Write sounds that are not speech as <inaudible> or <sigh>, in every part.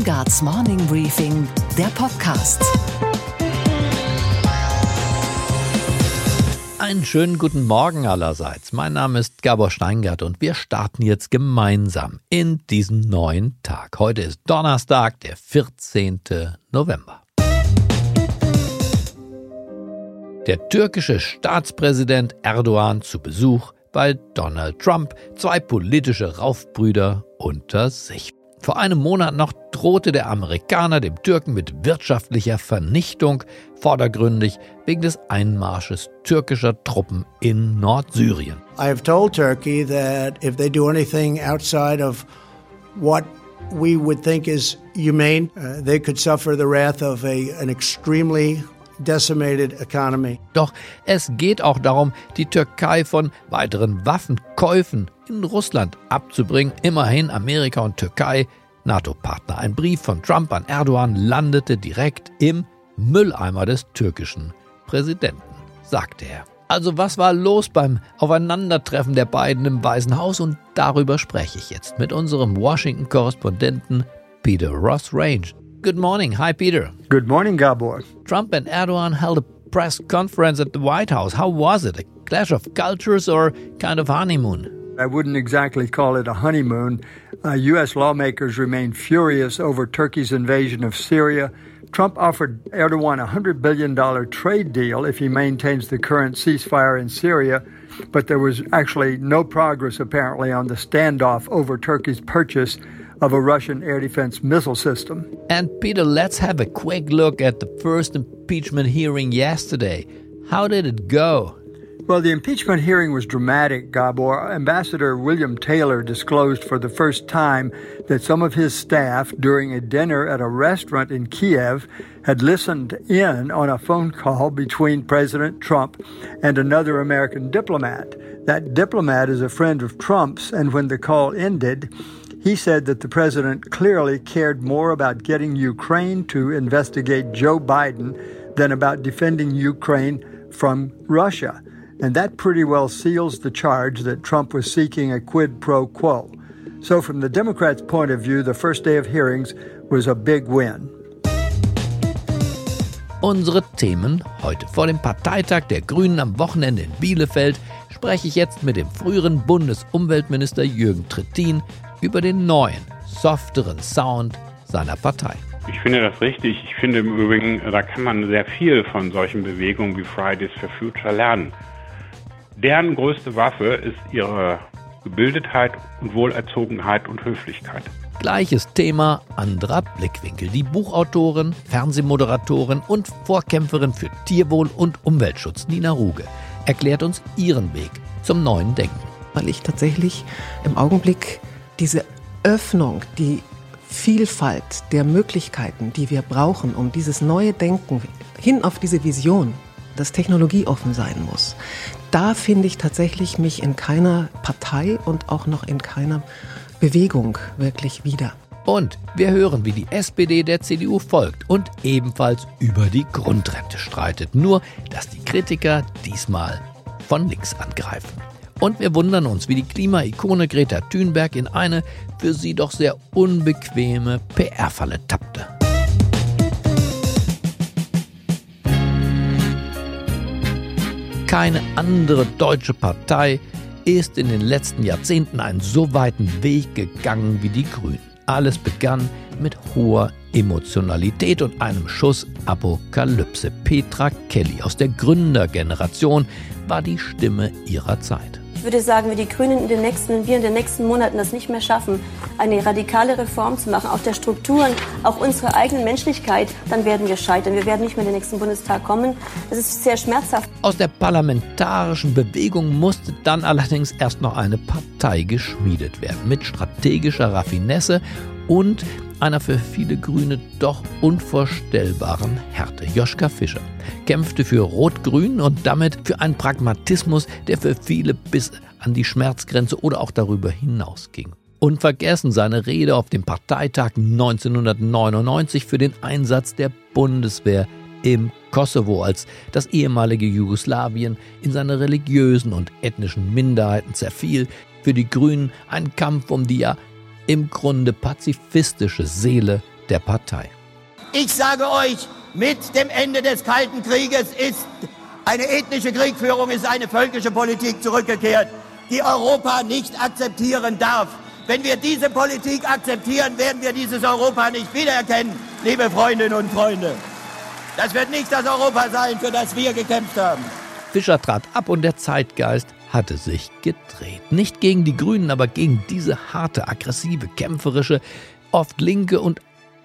Steingarts Morning Briefing, der Podcast. Einen schönen guten Morgen allerseits. Mein Name ist Gabor Steingart und wir starten jetzt gemeinsam in diesen neuen Tag. Heute ist Donnerstag, der 14. November. Der türkische Staatspräsident Erdogan zu Besuch bei Donald Trump, zwei politische Raufbrüder unter sich. Vor einem Monat noch drohte der Amerikaner dem Türken mit wirtschaftlicher Vernichtung, vordergründig wegen des Einmarsches türkischer Truppen in Nordsyrien. I have told Turkey that if they do anything outside of what we would think is humane, uh, they could suffer the wrath of a, an extremely. Doch es geht auch darum, die Türkei von weiteren Waffenkäufen in Russland abzubringen. Immerhin Amerika und Türkei NATO-Partner. Ein Brief von Trump an Erdogan landete direkt im Mülleimer des türkischen Präsidenten, sagte er. Also was war los beim Aufeinandertreffen der beiden im Weißen Haus? Und darüber spreche ich jetzt mit unserem Washington-Korrespondenten Peter Ross Range. Good morning. Hi, Peter. Good morning, Gabor. Trump and Erdogan held a press conference at the White House. How was it? A clash of cultures or kind of honeymoon? I wouldn't exactly call it a honeymoon. Uh, U.S. lawmakers remain furious over Turkey's invasion of Syria. Trump offered Erdogan a $100 billion trade deal if he maintains the current ceasefire in Syria, but there was actually no progress apparently on the standoff over Turkey's purchase of a Russian air defense missile system. And Peter, let's have a quick look at the first impeachment hearing yesterday. How did it go? Well, the impeachment hearing was dramatic, Gabor. Ambassador William Taylor disclosed for the first time that some of his staff, during a dinner at a restaurant in Kiev, had listened in on a phone call between President Trump and another American diplomat. That diplomat is a friend of Trump's, and when the call ended, he said that the president clearly cared more about getting Ukraine to investigate Joe Biden than about defending Ukraine from Russia. And that pretty well seals the charge that Trump was seeking a quid pro quo. So, from the Democrats' point of view, the first day of hearings was a big win. Unsere Themen heute. Vor dem Parteitag der Grünen am Wochenende in Bielefeld spreche ich jetzt mit dem früheren Bundesumweltminister Jürgen Trittin über den neuen, softeren Sound seiner Partei. Ich finde das richtig. Ich finde im Übrigen, da kann man sehr viel von solchen Bewegungen wie Fridays for Future lernen. Deren größte Waffe ist ihre Gebildetheit und Wohlerzogenheit und Höflichkeit. Gleiches Thema, anderer Blickwinkel. Die Buchautorin, Fernsehmoderatorin und Vorkämpferin für Tierwohl und Umweltschutz Nina Ruge erklärt uns ihren Weg zum neuen Denken. Weil ich tatsächlich im Augenblick diese Öffnung, die Vielfalt der Möglichkeiten, die wir brauchen, um dieses neue Denken hin auf diese Vision, das technologieoffen sein muss, da finde ich tatsächlich mich in keiner Partei und auch noch in keiner Bewegung wirklich wieder. Und wir hören, wie die SPD der CDU folgt und ebenfalls über die Grundrente streitet. Nur, dass die Kritiker diesmal von links angreifen. Und wir wundern uns, wie die Klimaikone Greta Thunberg in eine für sie doch sehr unbequeme PR-Falle tappte. Keine andere deutsche Partei ist in den letzten Jahrzehnten einen so weiten Weg gegangen wie die Grünen. Alles begann mit hoher Emotionalität und einem Schuss Apokalypse. Petra Kelly aus der Gründergeneration war die Stimme ihrer Zeit. Ich würde sagen, wenn die Grünen in den nächsten, wir in den nächsten Monaten das nicht mehr schaffen, eine radikale Reform zu machen, auch der Strukturen, auch unserer eigenen Menschlichkeit, dann werden wir scheitern. Wir werden nicht mehr in den nächsten Bundestag kommen. Das ist sehr schmerzhaft. Aus der parlamentarischen Bewegung musste dann allerdings erst noch eine Partei geschmiedet werden, mit strategischer Raffinesse und einer für viele Grüne doch unvorstellbaren Härte. Joschka Fischer kämpfte für Rot-Grün und damit für einen Pragmatismus, der für viele bis an die Schmerzgrenze oder auch darüber hinausging. Unvergessen seine Rede auf dem Parteitag 1999 für den Einsatz der Bundeswehr im Kosovo, als das ehemalige Jugoslawien in seine religiösen und ethnischen Minderheiten zerfiel, für die Grünen ein Kampf um die ja im Grunde pazifistische Seele der Partei. Ich sage euch, mit dem Ende des Kalten Krieges ist eine ethnische Kriegführung, ist eine völkische Politik zurückgekehrt, die Europa nicht akzeptieren darf. Wenn wir diese Politik akzeptieren, werden wir dieses Europa nicht wiedererkennen, liebe Freundinnen und Freunde. Das wird nicht das Europa sein, für das wir gekämpft haben. Fischer trat ab und der Zeitgeist hatte sich gedreht. Nicht gegen die Grünen, aber gegen diese harte, aggressive, kämpferische, oft linke und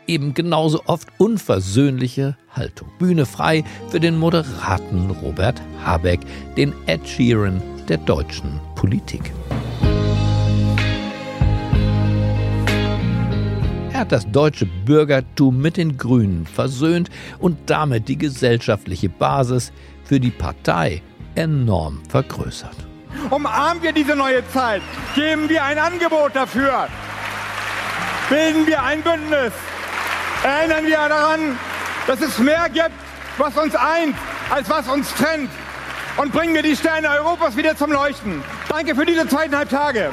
eben genauso oft unversöhnliche Haltung. Bühne frei für den moderaten Robert Habeck, den Ed Sheeran der deutschen Politik. Er hat das deutsche Bürgertum mit den Grünen versöhnt und damit die gesellschaftliche Basis für die Partei enorm vergrößert. Umarmen wir diese neue Zeit, geben wir ein Angebot dafür, bilden wir ein Bündnis, erinnern wir daran, dass es mehr gibt, was uns eint, als was uns trennt. Und bringen wir die Sterne Europas wieder zum Leuchten. Danke für diese zweieinhalb Tage.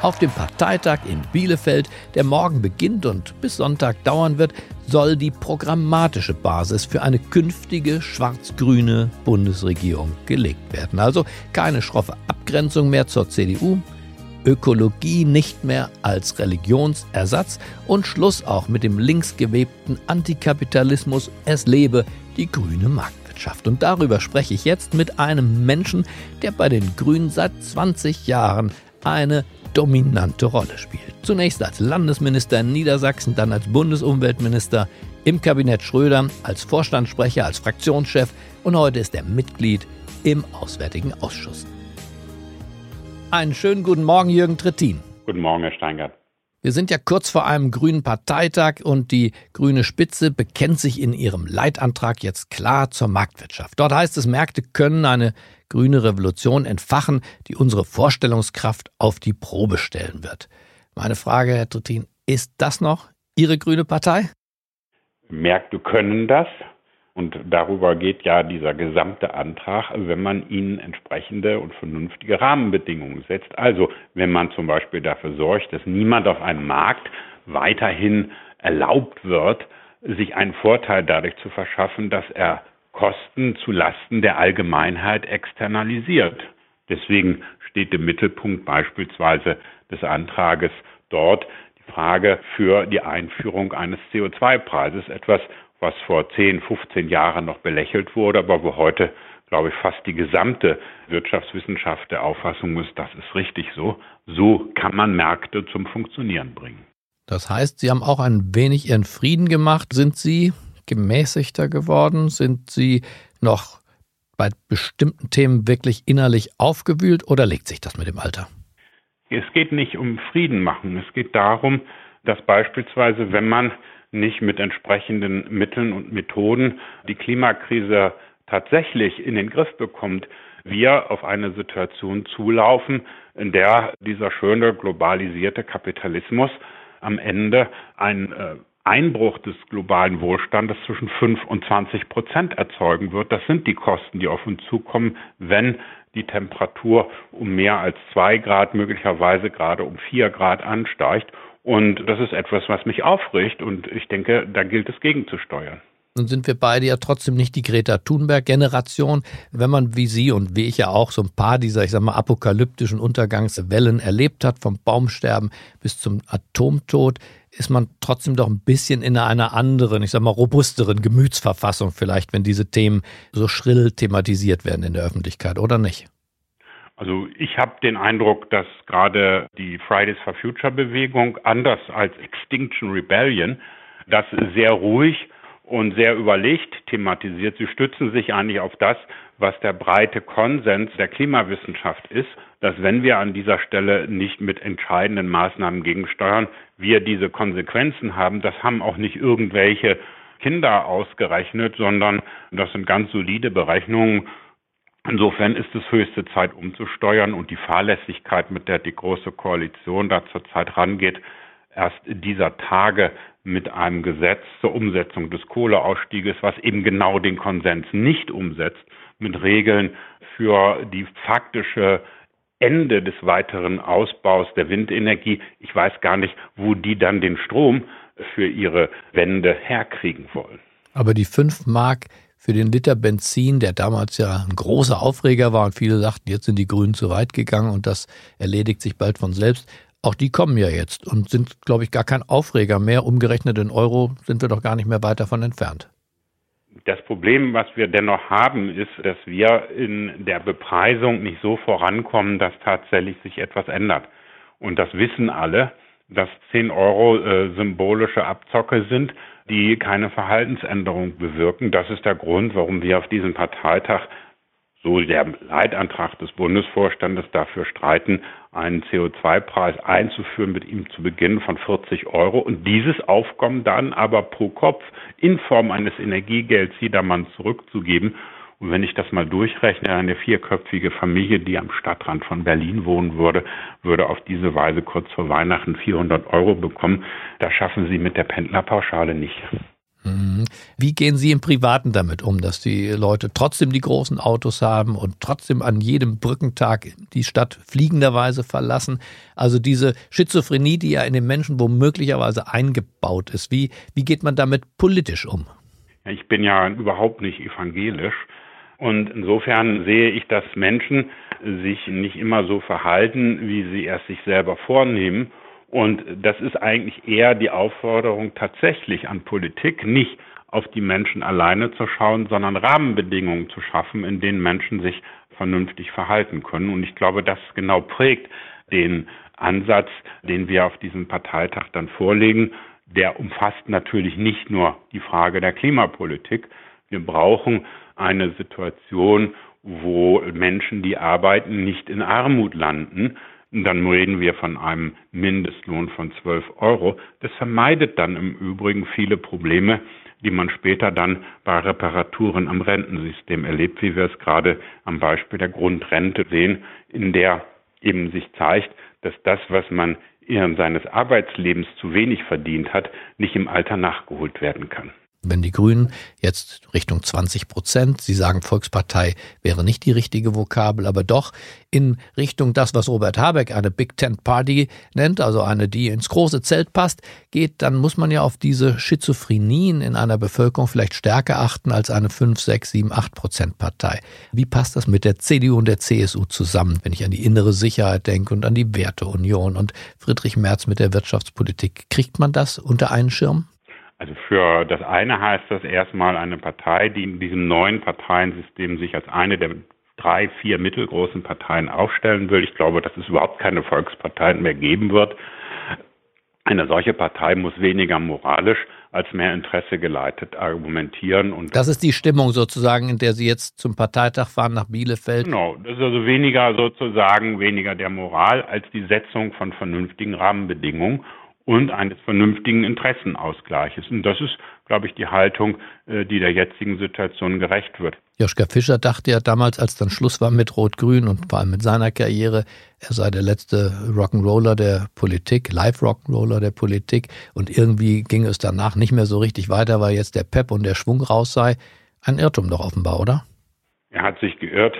Auf dem Parteitag in Bielefeld, der morgen beginnt und bis Sonntag dauern wird, soll die programmatische Basis für eine künftige schwarz-grüne Bundesregierung gelegt werden. Also keine schroffe Abgrenzung mehr zur CDU, Ökologie nicht mehr als Religionsersatz und Schluss auch mit dem linksgewebten Antikapitalismus. Es lebe die grüne Marktwirtschaft. Und darüber spreche ich jetzt mit einem Menschen, der bei den Grünen seit 20 Jahren eine dominante Rolle spielt. Zunächst als Landesminister in Niedersachsen, dann als Bundesumweltminister, im Kabinett Schröder, als Vorstandssprecher, als Fraktionschef und heute ist er Mitglied im Auswärtigen Ausschuss. Einen schönen guten Morgen, Jürgen Trittin. Guten Morgen, Herr Steingart. Wir sind ja kurz vor einem grünen Parteitag und die grüne Spitze bekennt sich in ihrem Leitantrag jetzt klar zur Marktwirtschaft. Dort heißt es, Märkte können eine grüne Revolution entfachen, die unsere Vorstellungskraft auf die Probe stellen wird. Meine Frage, Herr Trittin, ist das noch Ihre grüne Partei? Märkte können das. Und darüber geht ja dieser gesamte Antrag, wenn man ihnen entsprechende und vernünftige Rahmenbedingungen setzt. Also wenn man zum Beispiel dafür sorgt, dass niemand auf einem Markt weiterhin erlaubt wird, sich einen Vorteil dadurch zu verschaffen, dass er Kosten zu Lasten der Allgemeinheit externalisiert. Deswegen steht im Mittelpunkt beispielsweise des Antrages dort die Frage für die Einführung eines CO2-Preises, etwas, was vor 10, 15 Jahren noch belächelt wurde, aber wo heute, glaube ich, fast die gesamte Wirtschaftswissenschaft der Auffassung ist, das ist richtig so. So kann man Märkte zum Funktionieren bringen. Das heißt, Sie haben auch ein wenig Ihren Frieden gemacht. Sind Sie gemäßigter geworden? Sind Sie noch bei bestimmten Themen wirklich innerlich aufgewühlt oder legt sich das mit dem Alter? Es geht nicht um Frieden machen. Es geht darum, dass beispielsweise, wenn man nicht mit entsprechenden Mitteln und Methoden die Klimakrise tatsächlich in den Griff bekommt, wir auf eine Situation zulaufen, in der dieser schöne globalisierte Kapitalismus am Ende ein äh, Einbruch des globalen Wohlstandes zwischen 5 und 20 Prozent erzeugen wird. Das sind die Kosten, die auf uns zukommen, wenn die Temperatur um mehr als zwei Grad, möglicherweise gerade um vier Grad ansteigt. Und das ist etwas, was mich aufregt und ich denke, da gilt es gegenzusteuern. Nun sind wir beide ja trotzdem nicht die Greta Thunberg-Generation. Wenn man wie Sie und wie ich ja auch so ein paar dieser, ich sag mal, apokalyptischen Untergangswellen erlebt hat, vom Baumsterben bis zum Atomtod, ist man trotzdem doch ein bisschen in einer anderen, ich sag mal, robusteren Gemütsverfassung vielleicht, wenn diese Themen so schrill thematisiert werden in der Öffentlichkeit, oder nicht? Also ich habe den Eindruck, dass gerade die Fridays for Future Bewegung anders als Extinction Rebellion das sehr ruhig und sehr überlegt thematisiert. Sie stützen sich eigentlich auf das, was der breite Konsens der Klimawissenschaft ist, dass wenn wir an dieser Stelle nicht mit entscheidenden Maßnahmen gegensteuern, wir diese Konsequenzen haben. Das haben auch nicht irgendwelche Kinder ausgerechnet, sondern das sind ganz solide Berechnungen Insofern ist es höchste Zeit umzusteuern und die Fahrlässigkeit, mit der die Große Koalition da zurzeit rangeht, erst dieser Tage mit einem Gesetz zur Umsetzung des Kohleausstieges, was eben genau den Konsens nicht umsetzt, mit Regeln für die faktische Ende des weiteren Ausbaus der Windenergie. Ich weiß gar nicht, wo die dann den Strom für ihre Wende herkriegen wollen. Aber die 5 Mark für den Liter Benzin, der damals ja ein großer Aufreger war und viele sagten, jetzt sind die Grünen zu weit gegangen und das erledigt sich bald von selbst. Auch die kommen ja jetzt und sind, glaube ich, gar kein Aufreger mehr. Umgerechnet in Euro sind wir doch gar nicht mehr weit davon entfernt. Das Problem, was wir dennoch haben, ist, dass wir in der Bepreisung nicht so vorankommen, dass tatsächlich sich etwas ändert. Und das wissen alle, dass 10 Euro äh, symbolische Abzocke sind, die keine Verhaltensänderung bewirken. Das ist der Grund, warum wir auf diesem Parteitag so der Leitantrag des Bundesvorstandes dafür streiten, einen CO2-Preis einzuführen mit ihm zu Beginn von 40 Euro und dieses Aufkommen dann aber pro Kopf in Form eines Energiegelds jedermann zurückzugeben. Und wenn ich das mal durchrechne, eine vierköpfige Familie, die am Stadtrand von Berlin wohnen würde, würde auf diese Weise kurz vor Weihnachten 400 Euro bekommen. Das schaffen sie mit der Pendlerpauschale nicht. Mhm. Wie gehen Sie im Privaten damit um, dass die Leute trotzdem die großen Autos haben und trotzdem an jedem Brückentag die Stadt fliegenderweise verlassen? Also diese Schizophrenie, die ja in den Menschen womöglicherweise eingebaut ist. Wie, wie geht man damit politisch um? Ich bin ja überhaupt nicht evangelisch. Und insofern sehe ich, dass Menschen sich nicht immer so verhalten, wie sie es sich selber vornehmen und das ist eigentlich eher die Aufforderung tatsächlich an Politik, nicht auf die Menschen alleine zu schauen, sondern Rahmenbedingungen zu schaffen, in denen Menschen sich vernünftig verhalten können. Und ich glaube, das genau prägt den Ansatz, den wir auf diesem Parteitag dann vorlegen. Der umfasst natürlich nicht nur die Frage der Klimapolitik. Wir brauchen eine Situation, wo Menschen, die arbeiten, nicht in Armut landen, dann reden wir von einem Mindestlohn von 12 Euro. Das vermeidet dann im Übrigen viele Probleme, die man später dann bei Reparaturen am Rentensystem erlebt, wie wir es gerade am Beispiel der Grundrente sehen, in der eben sich zeigt, dass das, was man während seines Arbeitslebens zu wenig verdient hat, nicht im Alter nachgeholt werden kann. Wenn die Grünen jetzt Richtung 20 Prozent, Sie sagen Volkspartei wäre nicht die richtige Vokabel, aber doch in Richtung das, was Robert Habeck eine Big Tent Party nennt, also eine, die ins große Zelt passt, geht, dann muss man ja auf diese Schizophrenien in einer Bevölkerung vielleicht stärker achten als eine 5, 6, 7, 8 Prozent Partei. Wie passt das mit der CDU und der CSU zusammen, wenn ich an die innere Sicherheit denke und an die Werteunion und Friedrich Merz mit der Wirtschaftspolitik? Kriegt man das unter einen Schirm? Also für das eine heißt das erstmal eine Partei, die in diesem neuen Parteiensystem sich als eine der drei, vier mittelgroßen Parteien aufstellen will. Ich glaube, dass es überhaupt keine Volksparteien mehr geben wird. Eine solche Partei muss weniger moralisch als mehr Interesse geleitet argumentieren. Und das ist die Stimmung sozusagen, in der Sie jetzt zum Parteitag fahren nach Bielefeld. Genau, das ist also weniger sozusagen weniger der Moral als die Setzung von vernünftigen Rahmenbedingungen und eines vernünftigen Interessenausgleiches. Und das ist, glaube ich, die Haltung, äh, die der jetzigen Situation gerecht wird. Joschka Fischer dachte ja damals, als dann Schluss war mit Rot-Grün und vor allem mit seiner Karriere, er sei der letzte Rock'n'Roller der Politik, Live-Rock'n'Roller der Politik. Und irgendwie ging es danach nicht mehr so richtig weiter, weil jetzt der Pep und der Schwung raus sei. Ein Irrtum doch offenbar, oder? Er hat sich geirrt,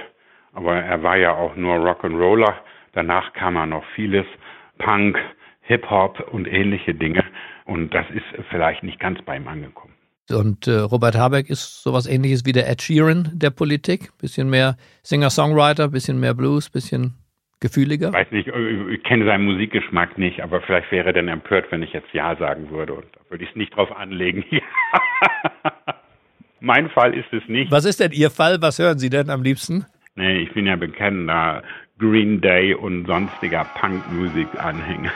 aber er war ja auch nur Rock'n'Roller. Danach kam er noch vieles. Punk, Hip-Hop und ähnliche Dinge. Und das ist vielleicht nicht ganz bei ihm angekommen. Und äh, Robert Habeck ist sowas ähnliches wie der Ed Sheeran der Politik. Bisschen mehr Singer-Songwriter, bisschen mehr Blues, bisschen gefühliger. Ich weiß nicht, ich kenne seinen Musikgeschmack nicht, aber vielleicht wäre er dann empört, wenn ich jetzt Ja sagen würde. Und da würde ich es nicht drauf anlegen. <laughs> mein Fall ist es nicht. Was ist denn Ihr Fall? Was hören Sie denn am liebsten? Nee, ich bin ja bekennender Green Day und sonstiger Punkmusik-Anhänger.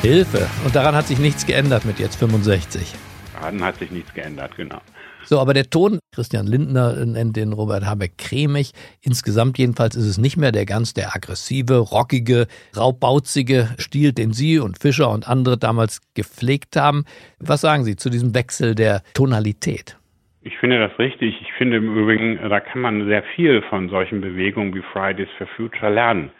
Hilfe! Und daran hat sich nichts geändert mit jetzt 65. Daran hat sich nichts geändert, genau. So, aber der Ton, Christian Lindner nennt den Robert Habeck cremig. Insgesamt jedenfalls ist es nicht mehr der ganz der aggressive, rockige, raubbauzige Stil, den Sie und Fischer und andere damals gepflegt haben. Was sagen Sie zu diesem Wechsel der Tonalität? Ich finde das richtig. Ich finde im Übrigen, da kann man sehr viel von solchen Bewegungen wie Fridays for Future lernen.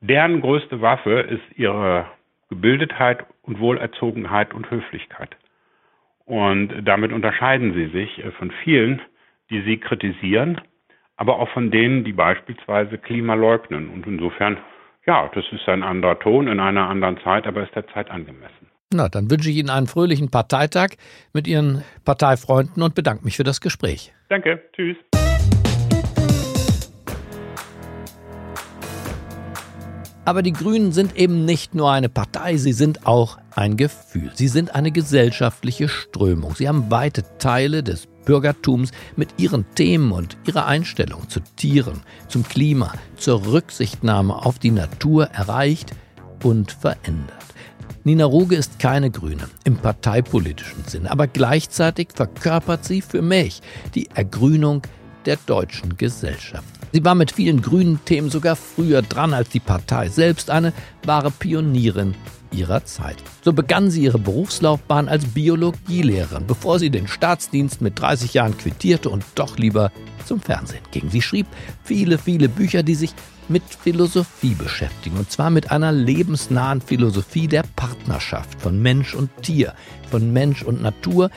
Deren größte Waffe ist ihre Gebildetheit und Wohlerzogenheit und Höflichkeit. Und damit unterscheiden sie sich äh, von vielen, die sie kritisieren, aber auch von denen, die beispielsweise Klima leugnen. Und insofern Ja, das ist ein anderer Ton in einer anderen Zeit, aber ist der Zeit angemessen. Na, dann wünsche ich Ihnen einen fröhlichen Parteitag mit Ihren Parteifreunden und bedanke mich für das Gespräch. Danke, tschüss. Aber die Grünen sind eben nicht nur eine Partei, sie sind auch ein Gefühl. Sie sind eine gesellschaftliche Strömung. Sie haben weite Teile des Bürgertums mit ihren Themen und ihrer Einstellung zu Tieren, zum Klima, zur Rücksichtnahme auf die Natur erreicht und verändert. Nina Ruge ist keine Grüne im parteipolitischen Sinn, aber gleichzeitig verkörpert sie für mich die Ergrünung der deutschen Gesellschaft. Sie war mit vielen grünen Themen sogar früher dran als die Partei selbst, eine wahre Pionierin ihrer Zeit. So begann sie ihre Berufslaufbahn als Biologielehrerin, bevor sie den Staatsdienst mit 30 Jahren quittierte und doch lieber zum Fernsehen ging. Sie schrieb viele, viele Bücher, die sich mit Philosophie beschäftigen, und zwar mit einer lebensnahen Philosophie der Partnerschaft von Mensch und Tier, von Mensch und Natur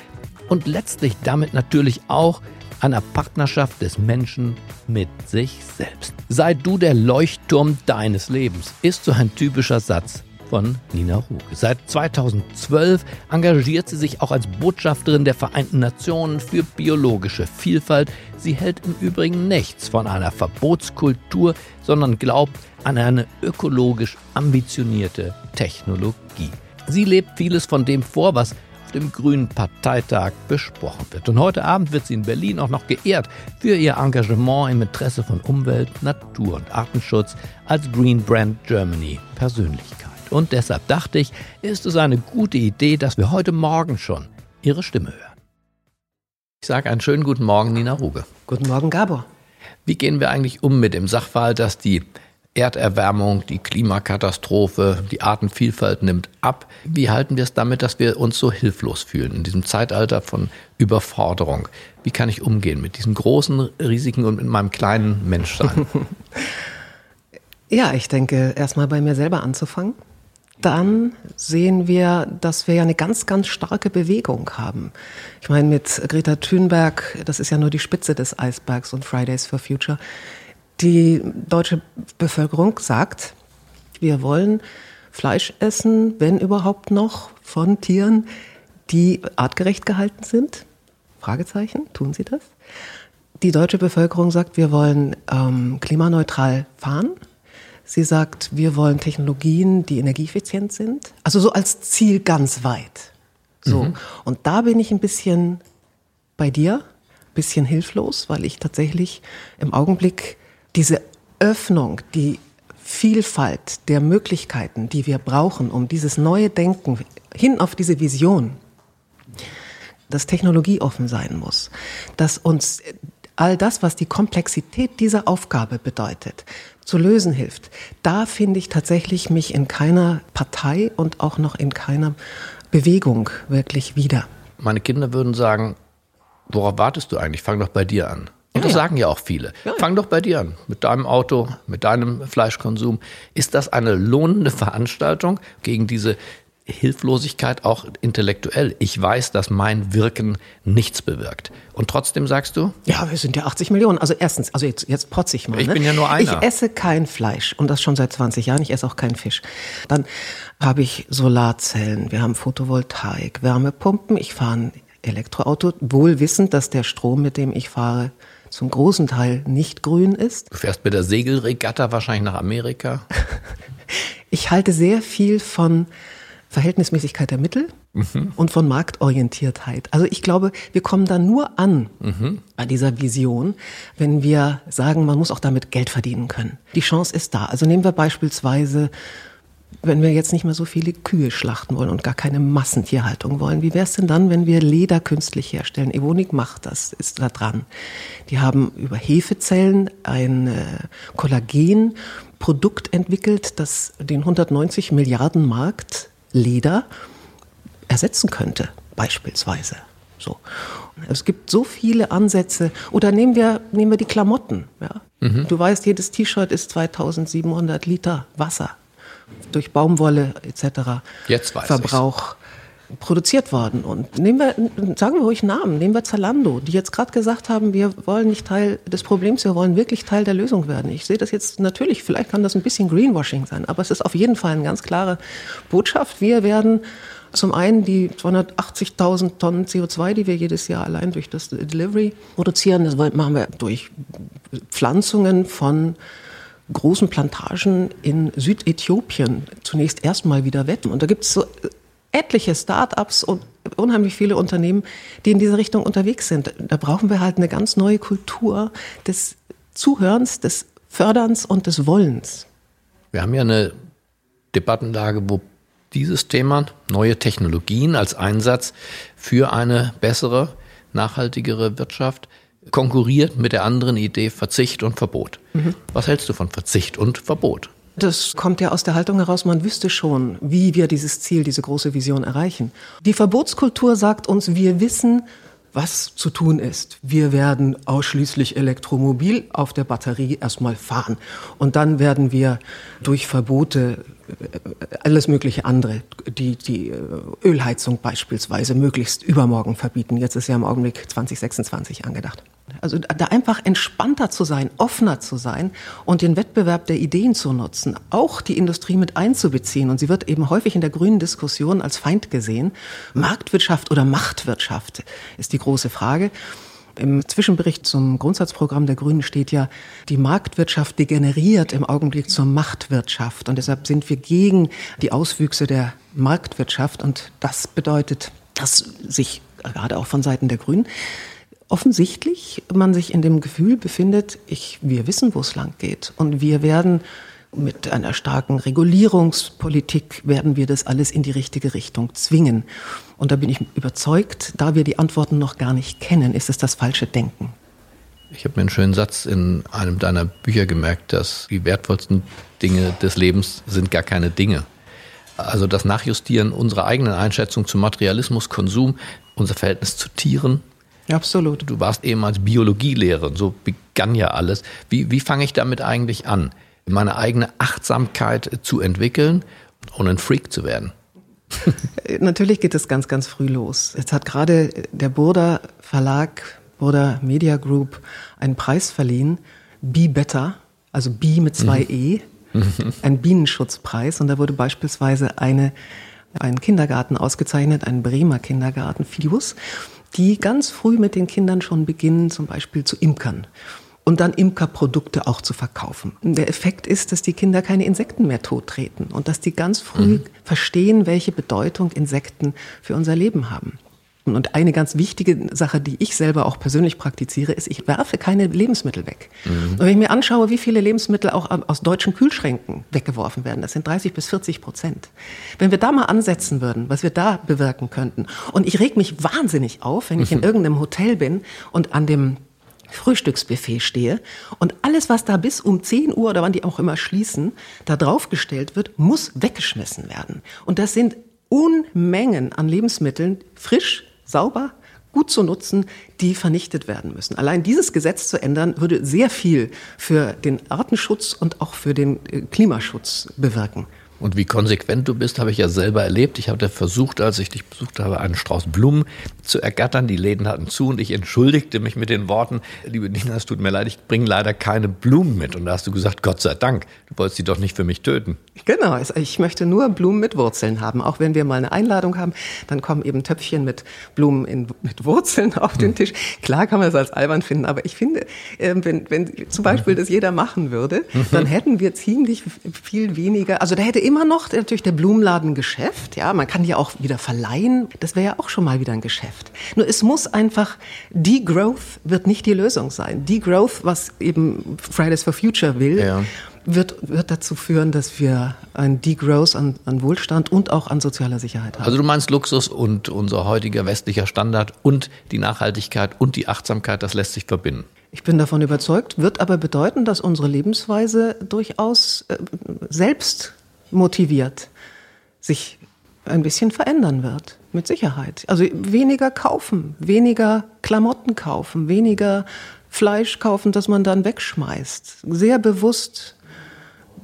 und letztlich damit natürlich auch einer Partnerschaft des Menschen mit sich selbst. Sei du der Leuchtturm deines Lebens, ist so ein typischer Satz von Nina Ruge. Seit 2012 engagiert sie sich auch als Botschafterin der Vereinten Nationen für biologische Vielfalt. Sie hält im Übrigen nichts von einer Verbotskultur, sondern glaubt an eine ökologisch ambitionierte Technologie. Sie lebt vieles von dem vor, was auf dem Grünen Parteitag besprochen wird. Und heute Abend wird sie in Berlin auch noch geehrt für ihr Engagement im Interesse von Umwelt, Natur und Artenschutz als Green Brand Germany Persönlichkeit. Und deshalb dachte ich, ist es eine gute Idee, dass wir heute Morgen schon ihre Stimme hören. Ich sage einen schönen guten Morgen, Nina Ruge. Guten Morgen, Gabor. Wie gehen wir eigentlich um mit dem Sachverhalt, dass die Erderwärmung, die Klimakatastrophe, die Artenvielfalt nimmt ab. Wie halten wir es damit, dass wir uns so hilflos fühlen in diesem Zeitalter von Überforderung? Wie kann ich umgehen mit diesen großen Risiken und mit meinem kleinen Menschsein? <laughs> ja, ich denke, erstmal bei mir selber anzufangen. Dann sehen wir, dass wir ja eine ganz, ganz starke Bewegung haben. Ich meine, mit Greta Thunberg, das ist ja nur die Spitze des Eisbergs und Fridays for Future, die deutsche Bevölkerung sagt, wir wollen Fleisch essen, wenn überhaupt noch, von Tieren, die artgerecht gehalten sind. Fragezeichen, tun sie das? Die deutsche Bevölkerung sagt, wir wollen ähm, klimaneutral fahren. Sie sagt, wir wollen Technologien, die energieeffizient sind. Also so als Ziel ganz weit. So. Mhm. Und da bin ich ein bisschen bei dir, ein bisschen hilflos, weil ich tatsächlich im Augenblick diese Öffnung, die Vielfalt der Möglichkeiten, die wir brauchen, um dieses neue Denken hin auf diese Vision, dass Technologie offen sein muss, dass uns all das, was die Komplexität dieser Aufgabe bedeutet, zu lösen hilft. Da finde ich tatsächlich mich in keiner Partei und auch noch in keiner Bewegung wirklich wieder. Meine Kinder würden sagen, worauf wartest du eigentlich? Fang doch bei dir an. Und das sagen ja auch viele. Ja. Fang doch bei dir an, mit deinem Auto, mit deinem Fleischkonsum. Ist das eine lohnende Veranstaltung gegen diese Hilflosigkeit auch intellektuell. Ich weiß, dass mein Wirken nichts bewirkt. Und trotzdem sagst du? Ja, wir sind ja 80 Millionen. Also erstens, also jetzt, jetzt protze ich mal. Ich ne? bin ja nur einer. Ich esse kein Fleisch und das schon seit 20 Jahren. Ich esse auch keinen Fisch. Dann habe ich Solarzellen, wir haben Photovoltaik, Wärmepumpen. Ich fahre ein Elektroauto, wohl wissend, dass der Strom, mit dem ich fahre, zum großen Teil nicht grün ist. Du fährst mit der Segelregatta wahrscheinlich nach Amerika. <laughs> ich halte sehr viel von Verhältnismäßigkeit der Mittel mhm. und von Marktorientiertheit. Also ich glaube, wir kommen da nur an mhm. bei dieser Vision, wenn wir sagen, man muss auch damit Geld verdienen können. Die Chance ist da. Also nehmen wir beispielsweise wenn wir jetzt nicht mehr so viele Kühe schlachten wollen und gar keine Massentierhaltung wollen, wie wäre es denn dann, wenn wir Leder künstlich herstellen? Evonik macht das, ist da dran. Die haben über Hefezellen ein äh, Kollagenprodukt entwickelt, das den 190 Milliarden Markt Leder ersetzen könnte, beispielsweise. So. Es gibt so viele Ansätze. Oder nehmen wir, nehmen wir die Klamotten. Ja? Mhm. Du weißt, jedes T-Shirt ist 2700 Liter Wasser durch Baumwolle etc. Jetzt weiß Verbrauch. Produziert worden. Und nehmen wir, sagen wir ruhig Namen, nehmen wir Zalando, die jetzt gerade gesagt haben, wir wollen nicht Teil des Problems, wir wollen wirklich Teil der Lösung werden. Ich sehe das jetzt natürlich, vielleicht kann das ein bisschen Greenwashing sein, aber es ist auf jeden Fall eine ganz klare Botschaft. Wir werden zum einen die 280.000 Tonnen CO2, die wir jedes Jahr allein durch das Delivery produzieren, das machen wir durch Pflanzungen von großen Plantagen in Südäthiopien zunächst erstmal wieder wetten. Und da gibt es so etliche Start-ups und unheimlich viele Unternehmen, die in diese Richtung unterwegs sind. Da brauchen wir halt eine ganz neue Kultur des Zuhörens, des Förderns und des Wollens. Wir haben ja eine Debattenlage, wo dieses Thema, neue Technologien als Einsatz für eine bessere, nachhaltigere Wirtschaft, konkurriert mit der anderen Idee Verzicht und Verbot. Mhm. Was hältst du von Verzicht und Verbot? Das kommt ja aus der Haltung heraus, man wüsste schon, wie wir dieses Ziel, diese große Vision erreichen. Die Verbotskultur sagt uns, wir wissen, was zu tun ist. Wir werden ausschließlich elektromobil auf der Batterie erstmal fahren. Und dann werden wir durch Verbote alles mögliche andere, die, die äh, Ölheizung beispielsweise möglichst übermorgen verbieten. Jetzt ist ja im Augenblick 2026 angedacht. Also da einfach entspannter zu sein, offener zu sein und den Wettbewerb der Ideen zu nutzen, auch die Industrie mit einzubeziehen. Und sie wird eben häufig in der grünen Diskussion als Feind gesehen. Marktwirtschaft oder Machtwirtschaft ist die große Frage. Im Zwischenbericht zum Grundsatzprogramm der Grünen steht ja, die Marktwirtschaft degeneriert im Augenblick zur Machtwirtschaft. Und deshalb sind wir gegen die Auswüchse der Marktwirtschaft. Und das bedeutet, dass sich gerade auch von Seiten der Grünen offensichtlich man sich in dem Gefühl befindet, ich, wir wissen, wo es lang geht. Und wir werden mit einer starken Regulierungspolitik werden wir das alles in die richtige Richtung zwingen. Und da bin ich überzeugt, da wir die Antworten noch gar nicht kennen, ist es das falsche Denken. Ich habe mir einen schönen Satz in einem deiner Bücher gemerkt, dass die wertvollsten Dinge des Lebens sind gar keine Dinge. Also das Nachjustieren unserer eigenen Einschätzung zum Materialismus, Konsum, unser Verhältnis zu Tieren. Absolut. Du warst ehemals Biologielehrerin, so begann ja alles. Wie, wie fange ich damit eigentlich an? meine eigene Achtsamkeit zu entwickeln und ein Freak zu werden? <laughs> Natürlich geht es ganz, ganz früh los. Jetzt hat gerade der Burda Verlag, Burda Media Group einen Preis verliehen, Be Better, also Be mit zwei mhm. E, <laughs> ein Bienenschutzpreis. Und da wurde beispielsweise eine, ein Kindergarten ausgezeichnet, ein Bremer Kindergarten, Fius, die ganz früh mit den Kindern schon beginnen, zum Beispiel zu imkern und dann Imkerprodukte auch zu verkaufen. Der Effekt ist, dass die Kinder keine Insekten mehr tottreten und dass die ganz früh mhm. verstehen, welche Bedeutung Insekten für unser Leben haben. Und eine ganz wichtige Sache, die ich selber auch persönlich praktiziere, ist, ich werfe keine Lebensmittel weg. Mhm. Und wenn ich mir anschaue, wie viele Lebensmittel auch aus deutschen Kühlschränken weggeworfen werden, das sind 30 bis 40 Prozent. Wenn wir da mal ansetzen würden, was wir da bewirken könnten. Und ich reg mich wahnsinnig auf, wenn ich in irgendeinem Hotel bin und an dem Frühstücksbuffet stehe und alles, was da bis um 10 Uhr oder wann die auch immer schließen, da draufgestellt wird, muss weggeschmissen werden. Und das sind Unmengen an Lebensmitteln, frisch, sauber, gut zu nutzen, die vernichtet werden müssen. Allein dieses Gesetz zu ändern, würde sehr viel für den Artenschutz und auch für den äh, Klimaschutz bewirken. Und wie konsequent du bist, habe ich ja selber erlebt. Ich hatte versucht, als ich dich besucht habe, einen Strauß Blumen zu ergattern. Die Läden hatten zu und ich entschuldigte mich mit den Worten, liebe Nina, es tut mir leid, ich bringe leider keine Blumen mit. Und da hast du gesagt, Gott sei Dank, du wolltest sie doch nicht für mich töten. Genau, ich möchte nur Blumen mit Wurzeln haben. Auch wenn wir mal eine Einladung haben, dann kommen eben Töpfchen mit Blumen in, mit Wurzeln auf den hm. Tisch. Klar kann man es als albern finden, aber ich finde, ähm, wenn, wenn zum Beispiel das jeder machen würde, dann hätten wir ziemlich viel weniger, also da hätte immer noch natürlich der Blumenladen Geschäft. Ja, man kann die auch wieder verleihen. Das wäre ja auch schon mal wieder ein Geschäft. Nur es muss einfach, Degrowth wird nicht die Lösung sein. Degrowth, was eben Fridays for Future will, ja. wird, wird dazu führen, dass wir ein Degrowth an, an Wohlstand und auch an sozialer Sicherheit haben. Also du meinst Luxus und unser heutiger westlicher Standard und die Nachhaltigkeit und die Achtsamkeit, das lässt sich verbinden. Ich bin davon überzeugt, wird aber bedeuten, dass unsere Lebensweise durchaus äh, selbst motiviert sich ein bisschen verändern wird, mit Sicherheit. Also weniger kaufen, weniger Klamotten kaufen, weniger Fleisch kaufen, das man dann wegschmeißt. Sehr bewusst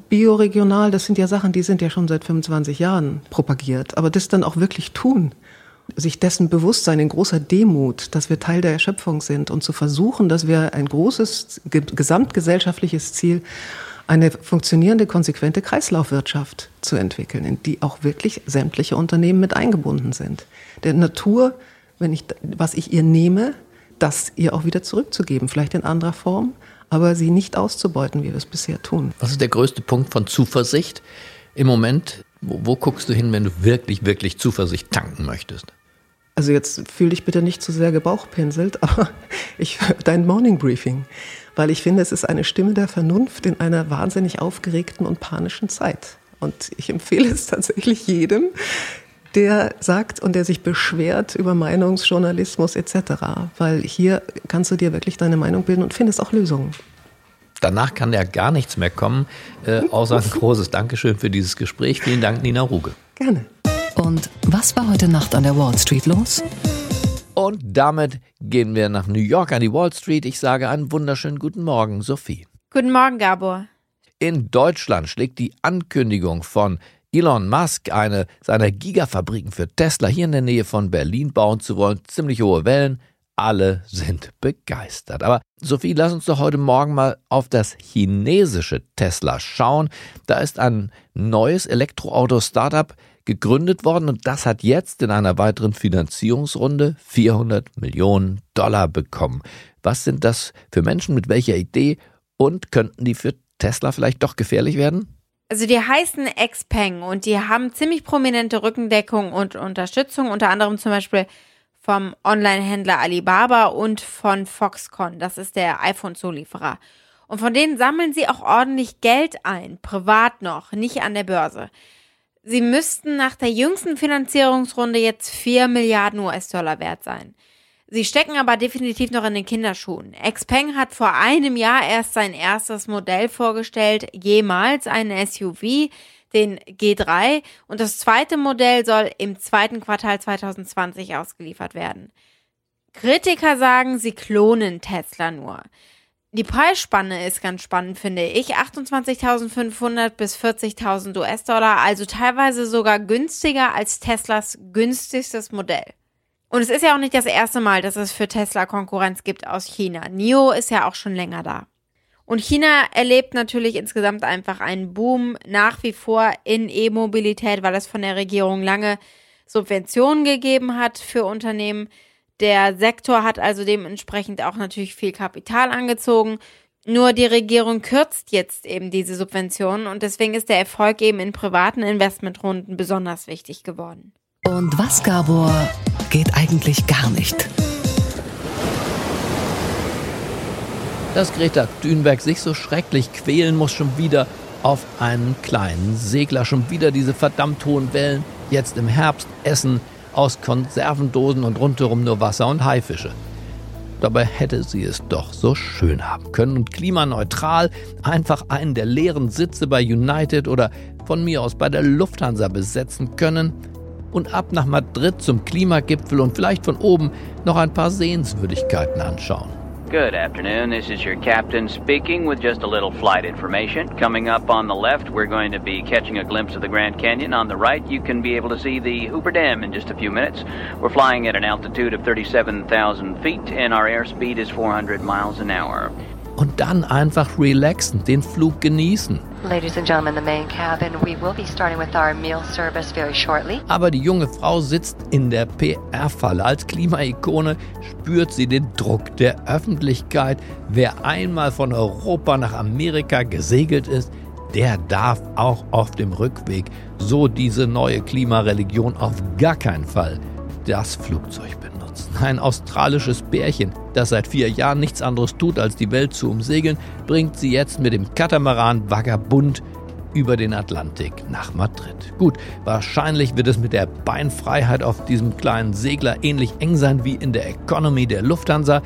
bioregional, das sind ja Sachen, die sind ja schon seit 25 Jahren propagiert. Aber das dann auch wirklich tun, sich dessen bewusst sein in großer Demut, dass wir Teil der Erschöpfung sind und zu versuchen, dass wir ein großes gesamtgesellschaftliches Ziel, eine funktionierende, konsequente Kreislaufwirtschaft zu entwickeln, in die auch wirklich sämtliche Unternehmen mit eingebunden sind. Der Natur, wenn ich, was ich ihr nehme, das ihr auch wieder zurückzugeben, vielleicht in anderer Form, aber sie nicht auszubeuten, wie wir es bisher tun. Was ist der größte Punkt von Zuversicht im Moment? Wo, wo guckst du hin, wenn du wirklich, wirklich Zuversicht tanken möchtest? Also jetzt fühle dich bitte nicht zu sehr gebauchpinselt, <laughs> aber ich dein Morning Briefing, weil ich finde, es ist eine Stimme der Vernunft in einer wahnsinnig aufgeregten und panischen Zeit. Und ich empfehle es tatsächlich jedem, der sagt und der sich beschwert über Meinungsjournalismus etc., weil hier kannst du dir wirklich deine Meinung bilden und findest auch Lösungen. Danach kann ja gar nichts mehr kommen, äh, außer ein <laughs> großes Dankeschön für dieses Gespräch. Vielen Dank, Nina Ruge. Gerne. Und was war heute Nacht an der Wall Street los? Und damit gehen wir nach New York an die Wall Street. Ich sage einen wunderschönen guten Morgen, Sophie. Guten Morgen, Gabor. In Deutschland schlägt die Ankündigung von Elon Musk, eine seiner Gigafabriken für Tesla hier in der Nähe von Berlin bauen zu wollen, ziemlich hohe Wellen. Alle sind begeistert. Aber Sophie, lass uns doch heute Morgen mal auf das chinesische Tesla schauen. Da ist ein neues Elektroauto-Startup gegründet worden und das hat jetzt in einer weiteren Finanzierungsrunde 400 Millionen Dollar bekommen. Was sind das für Menschen mit welcher Idee und könnten die für Tesla vielleicht doch gefährlich werden? Also die heißen Xpeng und die haben ziemlich prominente Rückendeckung und Unterstützung, unter anderem zum Beispiel vom Online-Händler Alibaba und von Foxconn, das ist der iPhone-Zulieferer. Und von denen sammeln sie auch ordentlich Geld ein, privat noch, nicht an der Börse. Sie müssten nach der jüngsten Finanzierungsrunde jetzt 4 Milliarden US-Dollar wert sein. Sie stecken aber definitiv noch in den Kinderschuhen. Xpeng hat vor einem Jahr erst sein erstes Modell vorgestellt, jemals ein SUV, den G3, und das zweite Modell soll im zweiten Quartal 2020 ausgeliefert werden. Kritiker sagen, sie klonen Tesla nur. Die Preisspanne ist ganz spannend, finde ich. 28.500 bis 40.000 US-Dollar, also teilweise sogar günstiger als Teslas günstigstes Modell. Und es ist ja auch nicht das erste Mal, dass es für Tesla Konkurrenz gibt aus China. NIO ist ja auch schon länger da. Und China erlebt natürlich insgesamt einfach einen Boom nach wie vor in E-Mobilität, weil es von der Regierung lange Subventionen gegeben hat für Unternehmen. Der Sektor hat also dementsprechend auch natürlich viel Kapital angezogen. Nur die Regierung kürzt jetzt eben diese Subventionen und deswegen ist der Erfolg eben in privaten Investmentrunden besonders wichtig geworden. Und was, Gabor, geht eigentlich gar nicht? Dass Greta Thunberg sich so schrecklich quälen muss, schon wieder auf einen kleinen Segler, schon wieder diese verdammt hohen Wellen, jetzt im Herbst essen aus Konservendosen und rundherum nur Wasser und Haifische. Dabei hätte sie es doch so schön haben können und klimaneutral einfach einen der leeren Sitze bei United oder von mir aus bei der Lufthansa besetzen können und ab nach Madrid zum Klimagipfel und vielleicht von oben noch ein paar Sehenswürdigkeiten anschauen. Good afternoon. This is your captain speaking with just a little flight information. Coming up on the left, we're going to be catching a glimpse of the Grand Canyon. On the right, you can be able to see the Hooper Dam in just a few minutes. We're flying at an altitude of 37,000 feet and our airspeed is 400 miles an hour. Und dann einfach relaxen, den Flug genießen. Aber die junge Frau sitzt in der PR-Falle. Als Klimaikone spürt sie den Druck der Öffentlichkeit. Wer einmal von Europa nach Amerika gesegelt ist, der darf auch auf dem Rückweg, so diese neue Klimareligion, auf gar keinen Fall das Flugzeug benutzen. Ein australisches Pärchen, das seit vier Jahren nichts anderes tut, als die Welt zu umsegeln, bringt sie jetzt mit dem Katamaran Vagabund über den Atlantik nach Madrid. Gut, wahrscheinlich wird es mit der Beinfreiheit auf diesem kleinen Segler ähnlich eng sein wie in der Economy der Lufthansa.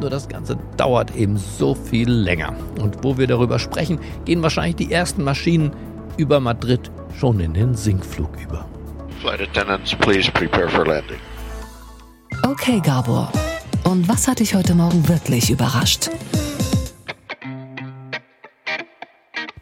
Nur das Ganze dauert eben so viel länger. Und wo wir darüber sprechen, gehen wahrscheinlich die ersten Maschinen über Madrid schon in den Sinkflug über. Flight attendants, please prepare for landing. Okay, Gabor. Und was hat dich heute Morgen wirklich überrascht?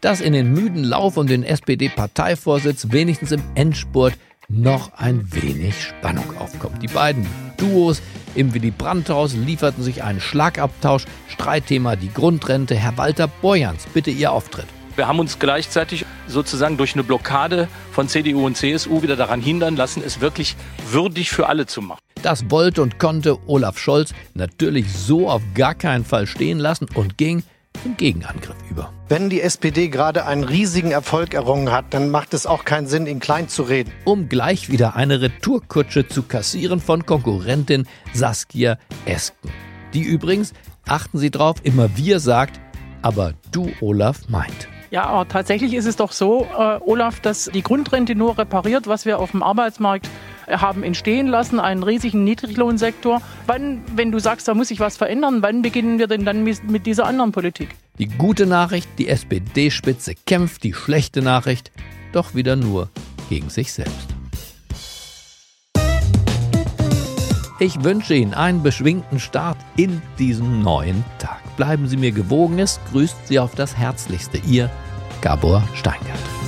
dass in den müden Lauf um den SPD-Parteivorsitz wenigstens im Endspurt noch ein wenig Spannung aufkommt. Die beiden Duos im Willy Brandt-Haus lieferten sich einen Schlagabtausch. Streitthema die Grundrente. Herr Walter Borjans, bitte Ihr Auftritt. Wir haben uns gleichzeitig sozusagen durch eine Blockade von CDU und CSU wieder daran hindern lassen, es wirklich würdig für alle zu machen. Das wollte und konnte Olaf Scholz natürlich so auf gar keinen Fall stehen lassen und ging zum Gegenangriff über. Wenn die SPD gerade einen riesigen Erfolg errungen hat, dann macht es auch keinen Sinn, ihn klein zu reden. Um gleich wieder eine Retourkutsche zu kassieren von Konkurrentin Saskia Esken. Die übrigens, achten Sie drauf, immer wir sagt, aber du, Olaf, meint. Ja, aber tatsächlich ist es doch so, äh, Olaf, dass die Grundrente nur repariert, was wir auf dem Arbeitsmarkt haben entstehen lassen, einen riesigen Niedriglohnsektor. Wann, wenn du sagst, da muss sich was verändern, wann beginnen wir denn dann mit dieser anderen Politik? Die gute Nachricht, die SPD-Spitze kämpft, die schlechte Nachricht, doch wieder nur gegen sich selbst. Ich wünsche Ihnen einen beschwingten Start in diesem neuen Tag. Bleiben Sie mir gewogen, es grüßt Sie auf das Herzlichste. Ihr Gabor Steingart.